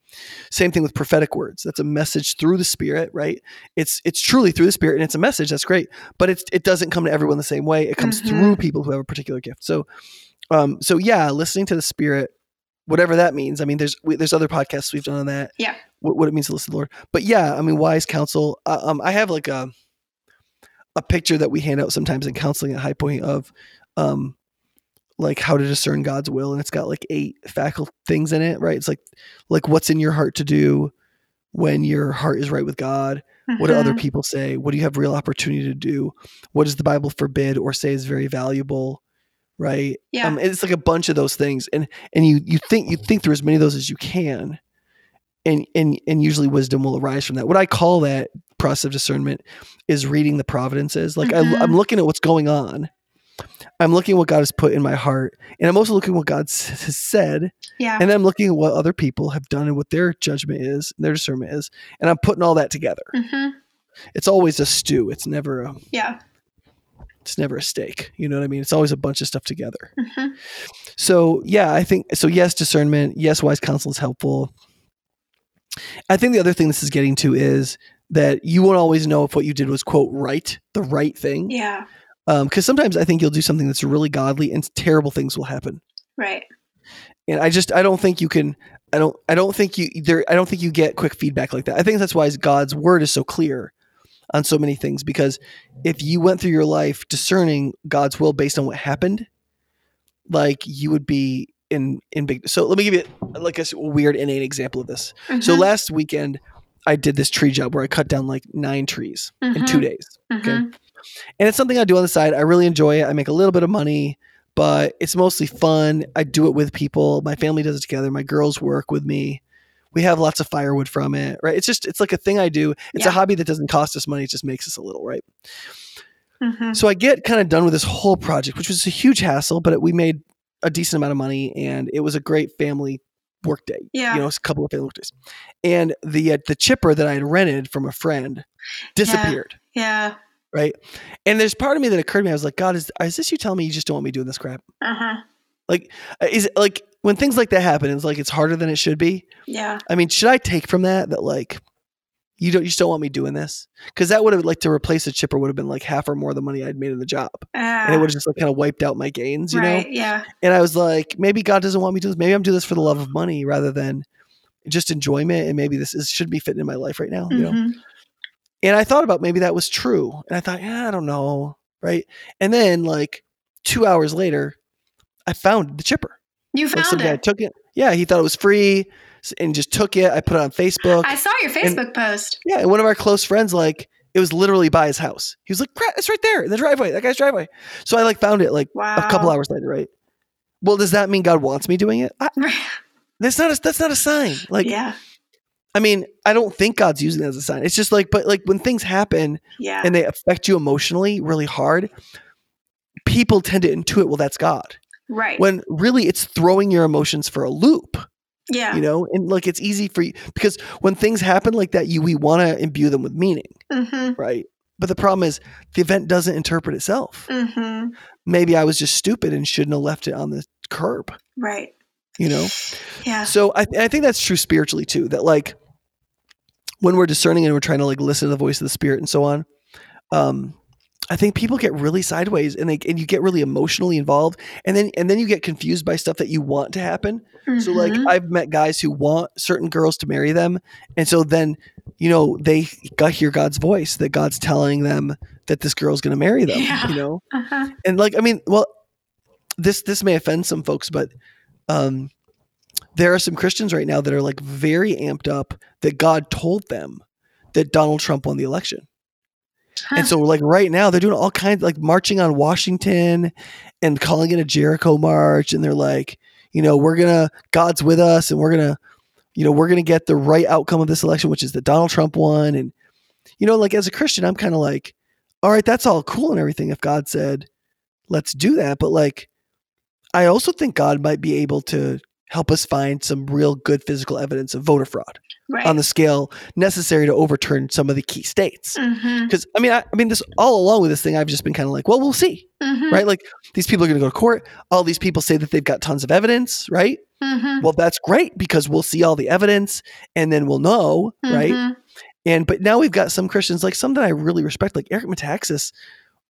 S3: Same thing with prophetic words. That's a message through the spirit, right? It's it's truly through the spirit and it's a message. That's great. But it's it doesn't come to everyone the same way. It comes
S2: Mhm.
S3: through people who have a particular gift. So um so yeah, listening to the spirit whatever that means. I mean there's we, there's other podcasts we've done on that.
S2: Yeah.
S3: What, what it means to listen to the Lord. But yeah, I mean wise counsel. Uh, um I have like a a picture that we hand out sometimes in counseling at High Point of um like how to discern God's will and it's got like eight faculty things in it, right? It's like like what's in your heart to do when your heart is right with God. What do other
S2: Mhm.
S3: people say? What do you have real opportunity to do? What does the Bible forbid or say is very valuable? Right?
S2: Yeah.
S3: Um, it's like a bunch of those things. And and you you think you think through as many of those as you can. And and and usually wisdom will arise from that. What I call that process of discernment is reading the providences. Like
S2: Mhm.
S3: I, I'm looking at what's going on. I'm looking at what God has put in my heart, and I'm also looking at what God s- has said,
S2: yeah.
S3: and I'm looking at what other people have done and what their judgment is, their discernment is, and I'm putting all that together.
S2: Mhm.
S3: It's always a stew. It's never a
S2: Yeah.
S3: it's never a steak. You know what I mean? It's always a bunch of stuff together.
S2: Mhm.
S3: So yeah, I think so. Yes, discernment. Yes, wise counsel is helpful. I think the other thing this is getting to is that you won't always know if what you did was quote right, the right thing.
S2: Yeah.
S3: Um, because sometimes I think you'll do something that's really godly and terrible things will happen.
S2: Right.
S3: And I just I don't think you can. I don't I don't think you there. I don't think you get quick feedback like that. I think that's why God's word is so clear on so many things because if you went through your life discerning God's will based on what happened, like you would be in in big. So let me give you like a weird innate example of this. So
S2: Mhm.
S3: last weekend I did this tree job where I cut down like nine trees in two
S2: Mhm.
S3: days. okay.
S2: Mhm.
S3: And it's something I do on the side. I really enjoy it. I make a little bit of money, but it's mostly fun. I do it with people. My family does it together. My girls work with me. We have lots of firewood from it, right? It's just it's like a thing I do. It's
S2: Yeah.
S3: a hobby that doesn't cost us money. It just makes us a little, right?
S2: Mhm.
S3: So I get kind of done with this whole project, which was a huge hassle, but we made a decent amount of money and it was a great family work day.
S2: Yeah.
S3: You know, it's a couple of family work days. And the uh, the chipper that I had rented from a friend disappeared
S2: Yeah.
S3: right? And there's part of me that occurred to me. I was like, God, is is this you telling me you just don't want me doing this crap?
S2: Uh huh.
S3: Like, is it like when things like that happen? It's like it's harder than it should be.
S2: Yeah.
S3: I mean, should I take from that that like you don't you still want me doing this? Because that would have like to replace a chipper would have been like half or more the money I'd made in the job, and it would have just like kind of wiped out my gains, you
S2: Ah. right.
S3: know.
S2: Yeah.
S3: And I was like, maybe God doesn't want me to do this. Maybe I'm doing this for the love of money rather than just enjoyment. And maybe this is should be fitting in my life right now, you know.
S2: Mhm.
S3: And I thought about maybe that was true. And I thought, yeah, I don't know. Right. And then like two hours later, I found the chipper.
S2: You
S3: Like
S2: found
S3: guy
S2: it.
S3: took it. Yeah, he thought it was free and just took it. I put it on Facebook.
S2: I saw your Facebook post.
S3: yeah, and one of our close friends, like, it was literally by his house. He was like, "Crap, it's right there in the driveway, that guy's driveway. So I like found it like
S2: Wow.
S3: a couple hours later, right? Well, does that mean God wants me doing it? I, that's not a that's not a sign. Like,
S2: yeah.
S3: I mean, I don't think God's using it as a sign. It's just like, but like when things happen,
S2: Yeah.
S3: and they affect you emotionally really hard, people tend to intuit, well, that's God.
S2: right.
S3: When really it's throwing your emotions for a loop,
S2: yeah.
S3: you know? And like it's easy for you because when things happen like that, you we want to imbue them with meaning,
S2: hmm
S3: right? But the problem is the event doesn't interpret itself.
S2: hmm
S3: Maybe I was just stupid and shouldn't have left it on the curb,
S2: Right.
S3: you know?
S2: Yeah.
S3: So I, I think that's true spiritually too. That like when we're discerning and we're trying to like listen to the voice of the spirit and so on, um, I think people get really sideways and they and you get really emotionally involved, and then and then you get confused by stuff that you want to happen. So like
S2: Mhm.
S3: I've met guys who want certain girls to marry them, and so then you know they got hear God's voice that God's telling them that this girl's going to marry them.
S2: Yeah.
S3: You know,
S2: Uh-huh.
S3: and like i mean well this this may offend some folks but um there are some christians right now that are like very amped up that god told them that donald trump won the election
S2: Huh.
S3: and so like right now they're doing all kinds like marching on washington and calling it a jericho march and they're like you know, we're gonna God's with us, and we're gonna, you know, we're gonna get the right outcome of this election, which is that Donald Trump won, and you know, like as a Christian, I'm kind of like, all right, that's all cool and everything. If God said, let's do that, but like, I also think God might be able to help us find some real good physical evidence of voter fraud
S2: Right.
S3: on the scale necessary to overturn some of the key states.
S2: mm-hmm.
S3: Because I mean, I, I mean, this all along with this thing, I've just been kind of like, well, we'll see,
S2: Mm-hmm.
S3: right? Like these people are going to go to court. All these people say that they've got tons of evidence, right?
S2: Mm-hmm.
S3: Well, that's great because we'll see all the evidence and then we'll know, right?
S2: Mhm.
S3: And but now we've got some Christians, like some that I really respect, like Eric Metaxas,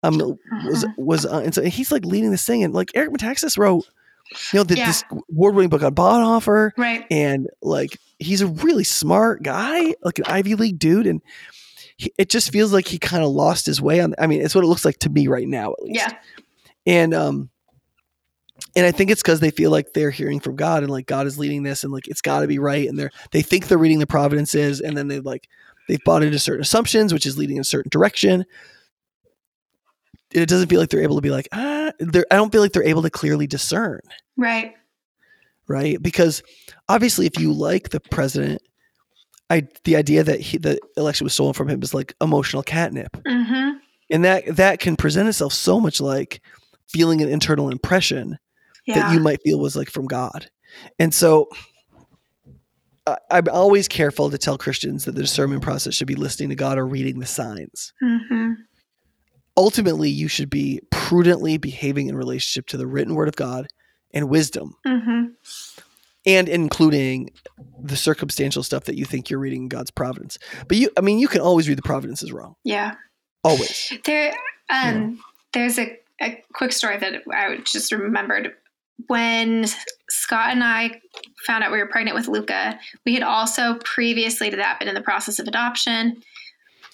S3: um, was
S2: Uh-huh.
S3: was uh, and so he's like leading this thing, and like Eric Metaxas wrote, you know, the,
S2: Yeah.
S3: this award-winning book on Bonhoeffer,
S2: Right.
S3: and like he's a really smart guy, like an Ivy League dude, and he, it just feels like he kind of lost his way on. I mean, it's what it looks like to me right now, at least.
S2: Yeah.
S3: And um, and I think it's because they feel like they're hearing from God, and like God is leading this, and like it's got to be right, and they're they think they're reading the providences, and then they like they've bought into certain assumptions, which is leading in a certain direction. It doesn't feel like they're able to be like ah. I don't feel like they're able to clearly discern
S2: Right.
S3: right? Because obviously, if you like the president, I the idea that he, the election was stolen from him is like emotional catnip,
S2: Mm-hmm.
S3: and that that can present itself so much like feeling an internal impression
S2: Yeah.
S3: that you might feel was like from God, and so. I- I'm always careful to tell Christians that the discernment process should be listening to God or reading the signs.
S2: mm-hmm.
S3: Ultimately, you should be prudently behaving in relationship to the written word of God and wisdom
S2: Mm-hmm.
S3: and including the circumstantial stuff that you think you're reading God's providence. But you, I mean, you can always read the providences wrong.
S2: Yeah.
S3: Always.
S2: There, um, there's a, a quick story that I just remembered when Scott and I found out we were pregnant with Luca. We had also previously to that been in the process of adoption,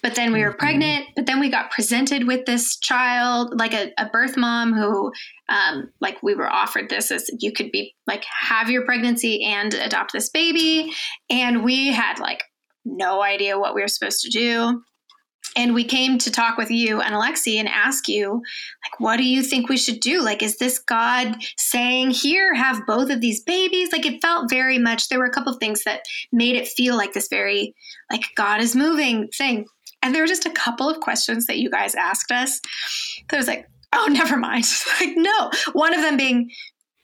S2: but then we were
S3: Mhm.
S2: pregnant. But then we got presented with this child, like a, a birth mom who, um, like we were offered this as you could be like have your pregnancy and adopt this baby, and we had like no idea what we were supposed to do and we came to talk with you and Alexi and ask you like what do you think we should do like is this god saying here have both of these babies like it felt very much there were a couple of things that made it feel like this very like god is moving thing and there were just a couple of questions that you guys asked us that was like oh never mind like no one of them being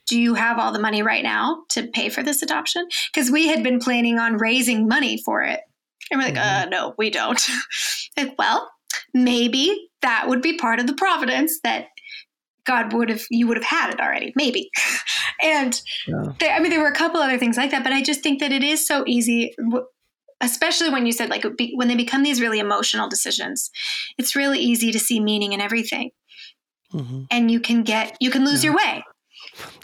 S2: do you have all the money right now to pay for this adoption because we had been planning on raising money for it and we're like, uh, no, we don't. like, well, maybe that would be part of the providence that God would have, you would have had it already, maybe. and
S3: Yeah.
S2: there, I mean, there were a couple other things like that, but I just think that it is so easy, especially when you said like be, when they become these really emotional decisions, it's really easy to see meaning in everything,
S3: Mhm.
S2: and you can get, you can lose
S3: Yeah.
S2: your way.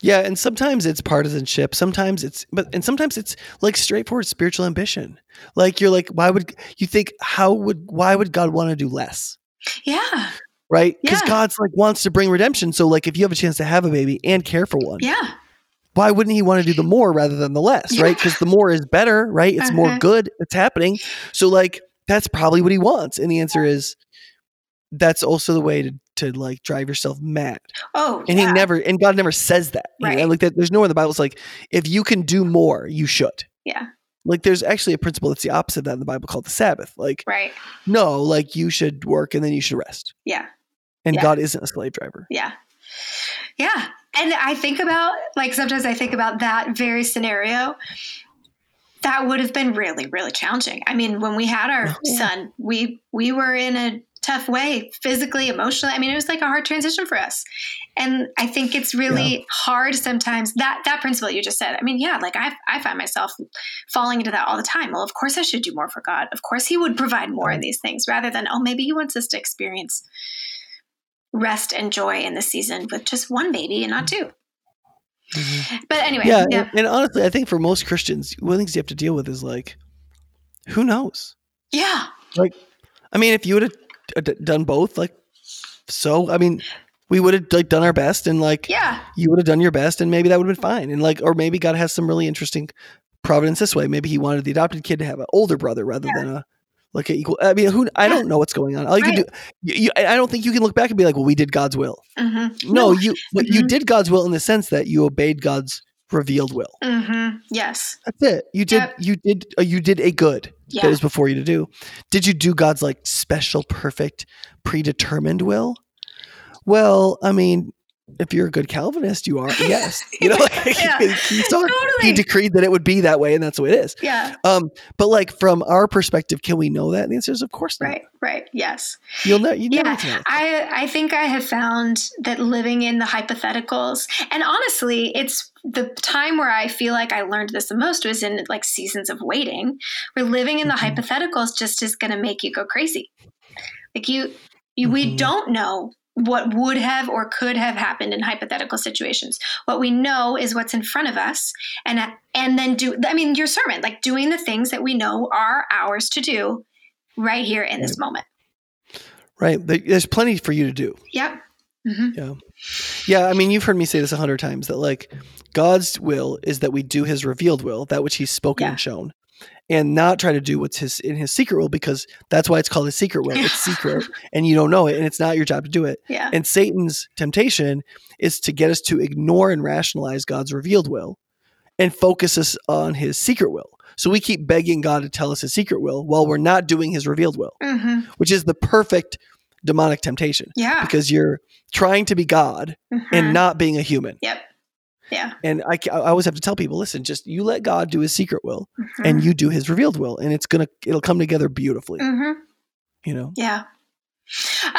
S3: Yeah. And sometimes it's partisanship. Sometimes it's, but, and sometimes it's like straightforward spiritual ambition. Like you're like, why would you think, how would, why would God want to do less?
S2: Yeah,
S3: Right? Because
S2: Yeah.
S3: God's like wants to bring redemption. So, like, if you have a chance to have a baby and care for one,
S2: yeah,
S3: why wouldn't he want to do the more rather than the less, right? Because the more is better, right? It's more
S2: Uh-huh.
S3: good. It's happening. So like that's probably what he wants. And the answer is that's also the way to to like drive yourself mad.
S2: oh,
S3: And
S2: yeah.
S3: he never and God never says that. You know,
S2: Right.
S3: Like that there's nowhere in the Bible it's like if you can do more, you should.
S2: yeah,
S3: Like there's actually a principle that's the opposite of that in the Bible called the Sabbath. Like
S2: right,
S3: no, like you should work and then you should rest.
S2: yeah.
S3: And
S2: Yeah.
S3: God isn't a slave driver.
S2: Yeah. Yeah. And I think about, like, sometimes I think about that very scenario. That would have been really, really challenging. I mean, when we had our oh,
S3: Yeah.
S2: son, we we were in a tough way, physically, emotionally. I mean, it was like a hard transition for us. And I think it's really hard sometimes that that principle you just said. I mean, yeah, like I I find myself falling into that all the time. Well, of course I should do more for God. Of course he would provide more in these things rather than, oh, maybe he wants us to experience rest and joy in the season with just one baby and not 2 mm-hmm. But anyway,
S3: Yeah,
S2: yeah.
S3: And, and honestly, I think for most Christians, one of the things you have to deal with is like, who knows?
S2: Yeah.
S3: Like, I mean, if you would have uh, d- done both, like, so I mean, we would have like done our best, and like,
S2: Yeah.
S3: you would have done your best, and maybe that would have been fine, and like, or maybe God has some really interesting providence this way. Maybe He wanted the adopted kid to have an older brother rather
S2: Yeah.
S3: than a like a equal. I mean, who? I don't know what's going on. All you
S2: Right.
S3: can do, you, I don't think you can look back and be like, well, we did God's will.
S2: hmm
S3: No, you but you did God's will in the sense that you obeyed God's revealed will.
S2: Mm-hmm. Yes.
S3: That's it. You did.
S2: Yep.
S3: You did. Uh, you did a good
S2: Yeah.
S3: that was before you to do. Did you do God's like special, perfect, predetermined will? Well, I mean, if you're a good Calvinist, you are. Yes, you know, like,
S2: Yeah.
S3: he, saw- he
S2: Totally.
S3: decreed that it would be that way, and that's the way it is.
S2: yeah.
S3: Um, but like from our perspective, can we know that? And the answer is, of course not.
S2: Right. Right. Yes.
S3: You'll know. You
S2: Yeah,
S3: know.
S2: I I think I have found that living in the hypotheticals, and honestly, it's the time where I feel like I learned this the most was in like seasons of waiting, where living in the
S3: Mhm.
S2: hypotheticals just is going to make you go crazy. Like you, you we
S3: Mhm.
S2: don't know what would have or could have happened in hypothetical situations. What we know is what's in front of us, and and then do. I mean, your sermon, like doing the things that we know are ours to do, right here in this moment.
S3: Right. There's plenty for you to do.
S2: Yep. hmm
S3: Yeah. Yeah, I mean, you've heard me say this a hundred times that like God's will is that we do His revealed will, that which He's spoken
S2: Yeah.
S3: and shown, and not try to do what's His in His secret will, because that's why it's called His secret will. It's secret, and you don't know it, and it's not your job to do it.
S2: Yeah.
S3: And Satan's temptation is to get us to ignore and rationalize God's revealed will, and focus us on His secret will. So we keep begging God to tell us His secret will while we're not doing His revealed will,
S2: hmm
S3: which is the perfect demonic temptation
S2: Yeah.
S3: because you're trying to be God
S2: Mhm.
S3: and not being a human.
S2: yep. Yeah.
S3: And I, I always have to tell people, listen, just you let God do his secret will
S2: Mhm.
S3: and you do his revealed will and it's going to, it'll come together beautifully,
S2: Mhm.
S3: you know?
S2: Yeah.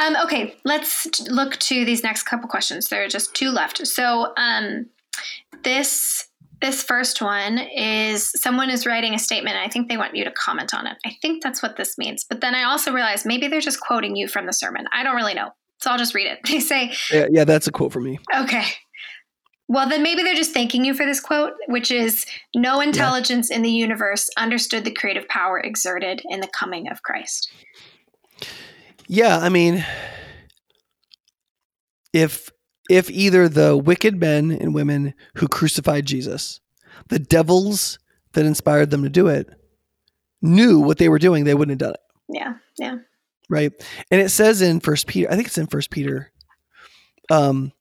S2: Um, okay, let's look to these next couple questions. There are just two left. So um, this this first one is someone is writing a statement. And I think they want you to comment on it. I think that's what this means. But then I also realized maybe they're just quoting you from the sermon. I don't really know. So I'll just read it. They say,
S3: Yeah, yeah, that's a quote from me.
S2: Okay. Well, then maybe they're just thanking you for this quote, which is No intelligence in the universe understood the creative power exerted in the coming of Christ.
S3: Yeah, I mean, if if either the wicked men and women who crucified Jesus, the devils that inspired them to do it, knew what they were doing, they wouldn't have done it.
S2: Yeah. Yeah.
S3: right and it says in first peter i think it's in first peter um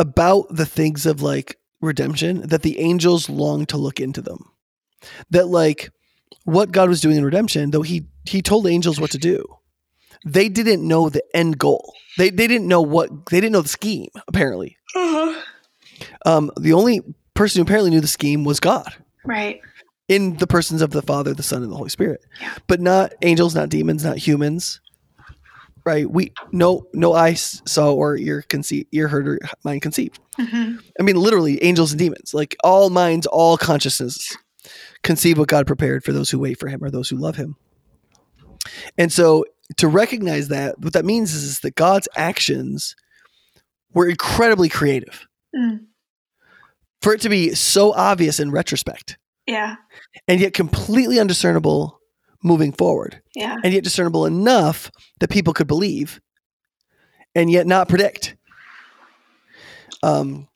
S3: about the things of like redemption that the angels long to look into them that like what god was doing in redemption though he he told angels what to do they didn't know the end goal they they didn't know what they didn't know the scheme apparently um the only person who apparently knew the scheme was god
S2: Right.
S3: in the persons of the Father, the Son, and the Holy Spirit.
S2: Yeah.
S3: But not angels, not demons, not humans. Right? We no no eye saw or ear conceive, ear heard or mind conceived.
S2: hmm
S3: I mean, literally, angels and demons, like all minds, all consciousness, conceive what God prepared for those who wait for Him or those who love Him. And so, to recognize that, what that means is, is that God's actions were incredibly creative.
S2: Mm.
S3: For it to be so obvious in retrospect,
S2: Yeah.
S3: and yet completely undiscernible moving forward,
S2: Yeah.
S3: and yet discernible enough that people could believe, and yet not predict. Um,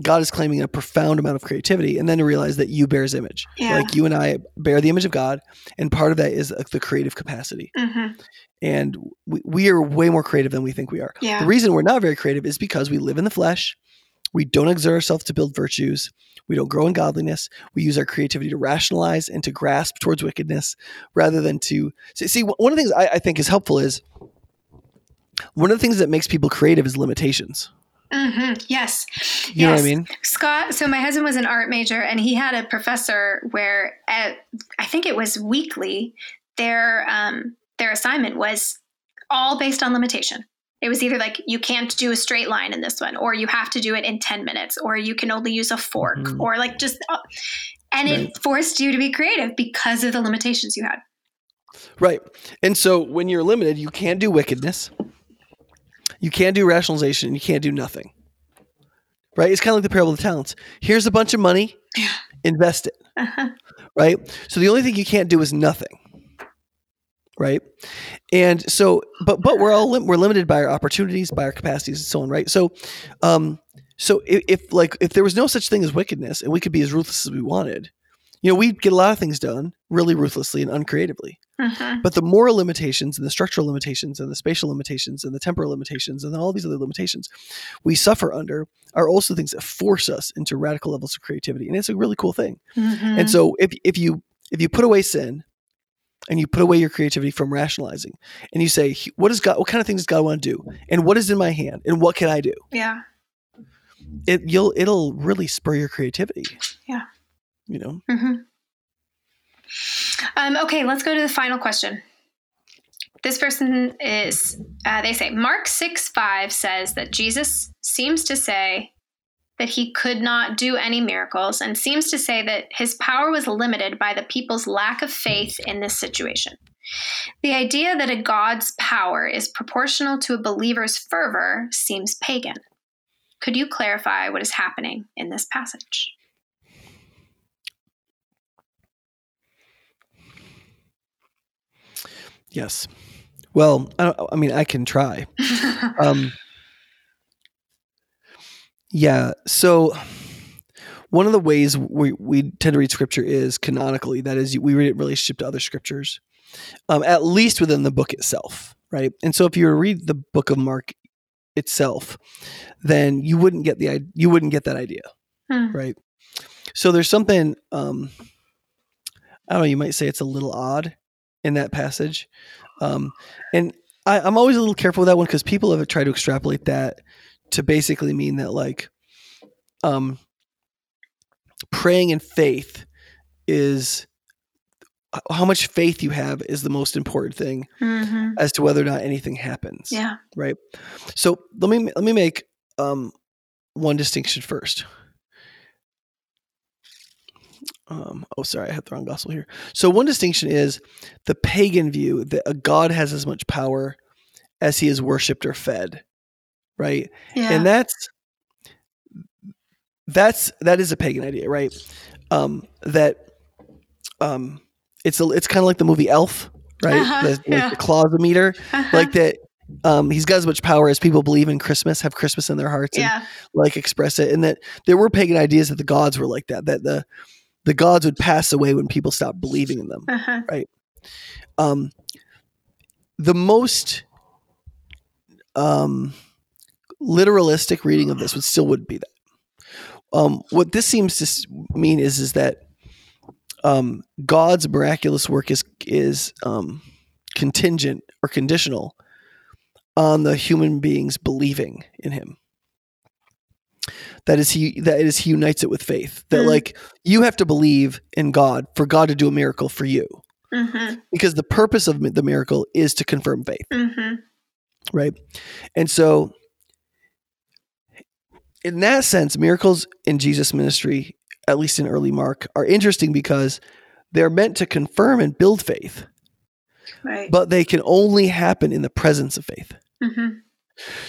S3: God is claiming a profound amount of creativity, and then to realize that you bear His image,
S2: Yeah.
S3: like you and I bear the image of God, and part of that is uh, the creative capacity.
S2: hmm
S3: And we, we are way more creative than we think we are.
S2: Yeah.
S3: The reason we're not very creative is because we live in the flesh. We don't exert ourselves to build virtues. We don't grow in godliness. We use our creativity to rationalize and to grasp towards wickedness rather than to see. see, one of the things I, I think is helpful is one of the things that makes people creative is limitations.
S2: hmm Yes.
S3: You know what I mean?
S2: Scott, so my husband was an art major and he had a professor where at, I think it was weekly, their um, their assignment was all based on limitation. It was either like you can't do a straight line in this one, or you have to do it in 10 minutes, or you can only use a fork,
S3: Mhm.
S2: or like just, uh, and
S3: Right.
S2: it forced you to be creative because of the limitations you had.
S3: Right. And so when you're limited, you can't do wickedness. You can't do rationalization. You can't do nothing. Right? It's kind of like the parable of the talents. Here's a bunch of money.
S2: Yeah.
S3: Invest it.
S2: Uh-huh.
S3: Right? So the only thing you can't do is nothing. Right? And so but but we're all lim- we're limited by our opportunities, by our capacities and so on, right? So um so if, if like if there was no such thing as wickedness and we could be as ruthless as we wanted, you know, we'd get a lot of things done really ruthlessly and uncreatively.
S2: Mhm.
S3: But the moral limitations and the structural limitations and the spatial limitations and the temporal limitations and all these other limitations we suffer under are also things that force us into radical levels of creativity. And it's a really cool thing.
S2: Mhm.
S3: And so if if you if you put away sin and you put away your creativity from rationalizing and you say, what is God what kind of things does God want to do? And what is in my hand? And what can I do?
S2: yeah.
S3: It you'll it'll really spur your creativity.
S2: Yeah.
S3: You know?
S2: hmm Um, okay, let's go to the final question. This person is, uh, they say, Mark 6 5 says that Jesus seems to say that he could not do any miracles and seems to say that his power was limited by the people's lack of faith in this situation. The idea that a God's power is proportional to a believer's fervor seems pagan. Could you clarify what is happening in this passage?
S3: Yes. Well, I, I mean, I can try. Um, yeah. So, one of the ways we, we tend to read scripture is canonically. That is, we read it in relationship to other scriptures, um, at least within the book itself, right? And so, if you read the book of Mark itself, then you wouldn't get the you wouldn't get that idea,
S2: Hmm.
S3: right? So there's something um, I don't know. You might say it's a little odd in that passage, um, and I, I'm always a little careful with that one because people have tried to extrapolate that to basically mean that like um, praying in faith is how much faith you have is the most important thing
S2: Mhm.
S3: as to whether or not anything happens.
S2: Yeah.
S3: Right. So let me let me make um, one distinction first. Um, oh, sorry, I had the wrong gospel here. So one distinction is the pagan view that a god has as much power as he is worshipped or fed, right?
S2: Yeah.
S3: And that's that's that is a pagan idea, right? Um, that um, it's a, it's kind of like the movie Elf, right?
S2: Uh-huh,
S3: the, like
S2: yeah.
S3: the Clausometer,
S2: Uh-huh.
S3: like that. Um, he's got as much power as people believe in Christmas, have Christmas in their hearts, and
S2: yeah.
S3: like express it. And that there were pagan ideas that the gods were like that. That the the gods would pass away when people stopped believing in them.
S2: Uh-huh.
S3: Um, the most um, literalistic reading of this would still would be that. Um, what this seems to mean is is that um, God's miraculous work is is um, contingent or conditional on the human beings believing in Him. That is he that is he unites it with faith. That
S2: Mm.
S3: like you have to believe in God for God to do a miracle for you
S2: Mhm.
S3: because the purpose of the miracle is to confirm faith
S2: Mhm.
S3: right and so in that sense miracles in jesus ministry at least in early mark are interesting because they're meant to confirm and build faith
S2: Right.
S3: but they can only happen in the presence of faith
S2: Mm-hmm.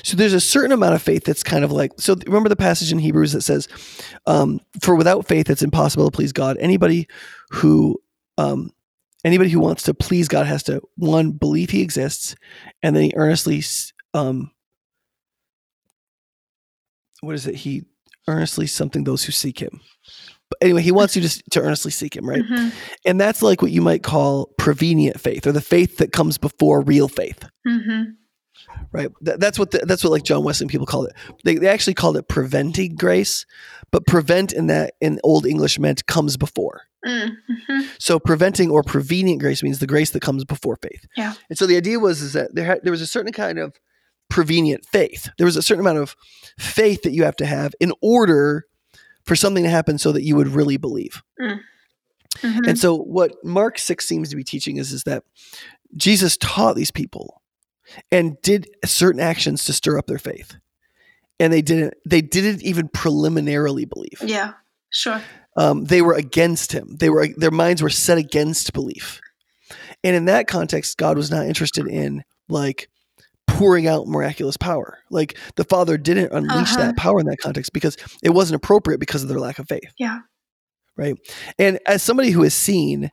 S3: so there's a certain amount of faith that's kind of like so remember the passage in hebrews that says um, for without faith it's impossible to please god anybody who um, anybody who wants to please god has to one believe he exists and then he earnestly um, what is it he earnestly something those who seek him but anyway he wants you to, to earnestly seek him right
S2: Mhm.
S3: and that's like what you might call prevenient faith or the faith that comes before real faith
S2: Mm-hmm.
S3: right Th- that's what the, that's what like john wesley people called it they, they actually called it preventing grace but prevent in that in old english meant comes before
S2: Mm. Mhm.
S3: so preventing or prevenient grace means the grace that comes before faith
S2: Yeah.
S3: and so the idea was is that there had, there was a certain kind of prevenient faith there was a certain amount of faith that you have to have in order for something to happen so that you would really believe
S2: Mhm.
S3: and so what Mark 6 seems to be teaching is, is that Jesus taught these people and did certain actions to stir up their faith. And they didn't they didn't even preliminarily believe.
S2: Yeah. Sure.
S3: Um, they were against him. They were their minds were set against belief. And in that context, God was not interested in like pouring out miraculous power. Like the Father didn't unleash
S2: Uh-huh.
S3: that power in that context because it wasn't appropriate because of their lack of faith
S2: Yeah.
S3: right? And as somebody who has seen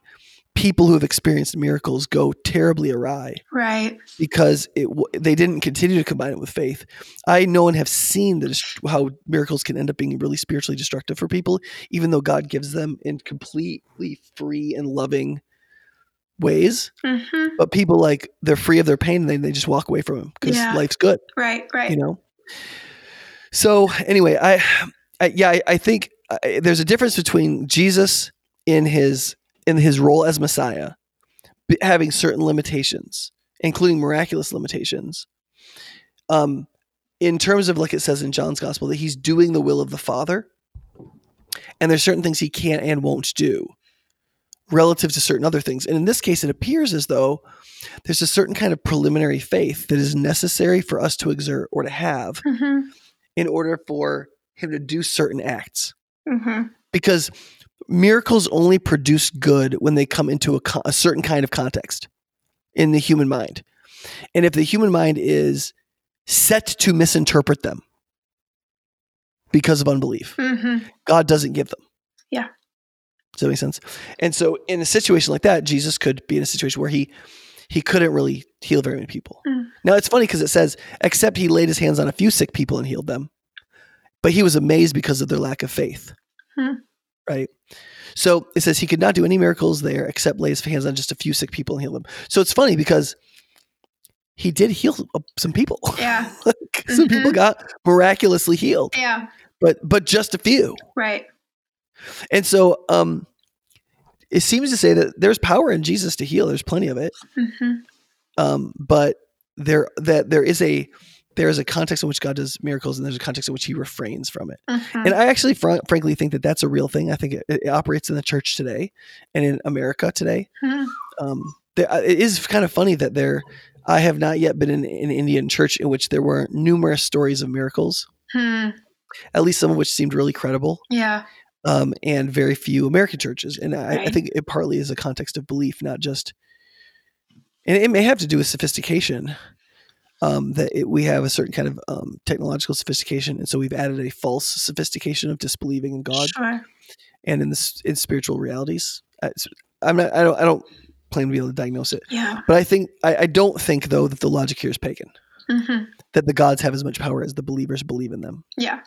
S3: people who have experienced miracles go terribly awry
S2: Right.
S3: because it they didn't continue to combine it with faith, I know and have seen dest- how miracles can end up being really spiritually destructive for people, even though God gives them in completely free and loving ways,
S2: hmm
S3: but people like they're free of their pain and they, they just walk away from him because
S2: Yeah.
S3: life's good,
S2: Right, right.
S3: you know? So anyway, I, I yeah, I, I think uh, there's a difference between Jesus in his in his role as Messiah, b- having certain limitations, including miraculous limitations. Um, in terms of like it says in John's gospel that he's doing the will of the Father, and there's certain things he can't and won't do relative to certain other things. And in this case, it appears as though there's a certain kind of preliminary faith that is necessary for us to exert or to have
S2: hmm
S3: in order for him to do certain acts.
S2: hmm
S3: Because miracles only produce good when they come into a, co- a certain kind of context in the human mind. And if the human mind is set to misinterpret them because of unbelief,
S2: hmm
S3: God doesn't give them.
S2: Yeah.
S3: Does that make sense? And so in a situation like that, Jesus could be in a situation where he he couldn't really heal very many people.
S2: Mm.
S3: Now it's funny because it says, except he laid his hands on a few sick people and healed them. But he was amazed because of their lack of faith.
S2: Hmm.
S3: Right. So it says he could not do any miracles there except lay his hands on just a few sick people and heal them. So it's funny because he did heal uh, some people.
S2: Yeah,
S3: some people
S2: Mhm.
S3: got miraculously healed,
S2: yeah,
S3: but but just a few.
S2: right.
S3: And so um it seems to say that there's power in Jesus to heal. There's plenty of it.
S2: hmm
S3: Um, but there that there is a there is a context in which God does miracles, and there's a context in which He refrains from it.
S2: hmm
S3: And I actually, fr- frankly, think that that's a real thing. I think it, it operates in the church today and in America today.
S2: Hmm.
S3: Um, there, uh, it is kind of funny that there. I have not yet been in an Indian church in which there were numerous stories of miracles,
S2: Hmm.
S3: at least some of which seemed really credible.
S2: Yeah,
S3: um, and very few American churches. And I, I think it partly is a context of belief, not just, and it may have to do with sophistication. Um, that it, we have a certain kind of um, technological sophistication, and so we've added a false sophistication of disbelieving in God
S2: sure.
S3: and in this in spiritual realities. I, I'm not. I don't. I don't claim to be able to diagnose it,
S2: Yeah.
S3: but I think I, I don't think though that the logic here is pagan.
S2: hmm
S3: That the gods have as much power as the believers believe in them.
S2: Yeah.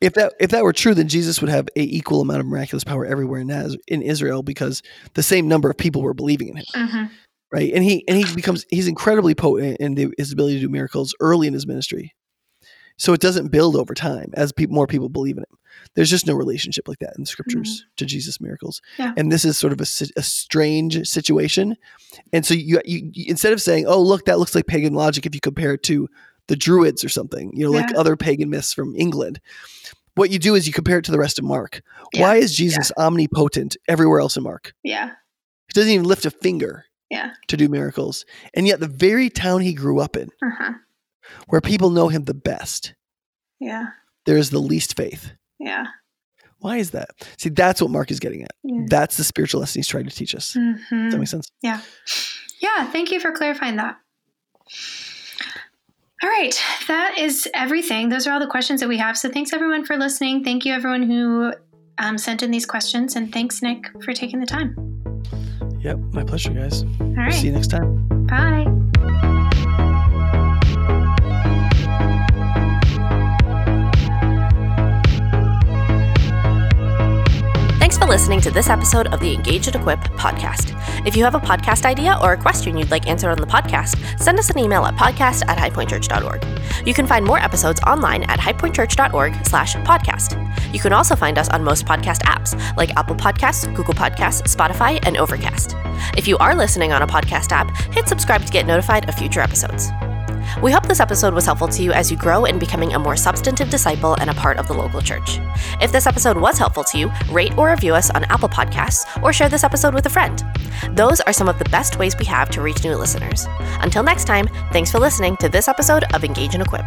S3: If that if that were true, then Jesus would have a equal amount of miraculous power everywhere in, Naz- in Israel because the same number of people were believing in him,
S2: hmm
S3: right? And he and he becomes he's incredibly potent in the, his ability to do miracles early in his ministry. So it doesn't build over time as pe- more people believe in him. There's just no relationship like that in the scriptures to Jesus' miracles,
S2: Yeah.
S3: and this is sort of a, a strange situation. And so you you instead of saying, "Oh, look, that looks like pagan logic," if you compare it to the Druids or something, you know, like other pagan myths from England. What you do is you compare it to the rest of Mark.
S2: Yeah.
S3: Why is Jesus omnipotent everywhere else in Mark?
S2: Yeah.
S3: He doesn't even lift a finger
S2: Yeah.
S3: to do miracles. And yet, the very town he grew up in,
S2: Uh-huh.
S3: where people know him the best,
S2: Yeah.
S3: there is the least faith.
S2: Yeah.
S3: Why is that? See, that's what Mark is getting at. That's the spiritual lesson he's trying to teach us. Does
S2: Mhm.
S3: that make sense?
S2: Yeah. Yeah. Thank you for clarifying that. All right. That is everything. Those are all the questions that we have. So thanks everyone for listening. Thank you everyone who um, sent in these questions. And thanks, Nick, for taking the time.
S3: Yep, my pleasure, guys.
S2: All right.
S3: See you next time.
S2: Bye.
S1: Listening to this episode of the Engage and Equip podcast. If you have a podcast idea or a question you'd like answered on the podcast, send us an email at podcast at highpointchurch.org. You can find more episodes online at highpointchurch.org slash podcast. You can also find us on most podcast apps like Apple Podcasts, Google Podcasts, Spotify, and Overcast. If you are listening on a podcast app, hit subscribe to get notified of future episodes. We hope this episode was helpful to you as you grow in becoming a more substantive disciple and a part of the local church. If this episode was helpful to you, rate or review us on Apple Podcasts or share this episode with a friend. Those are some of the best ways we have to reach new listeners. Until next time, thanks for listening to this episode of Engage and Equip.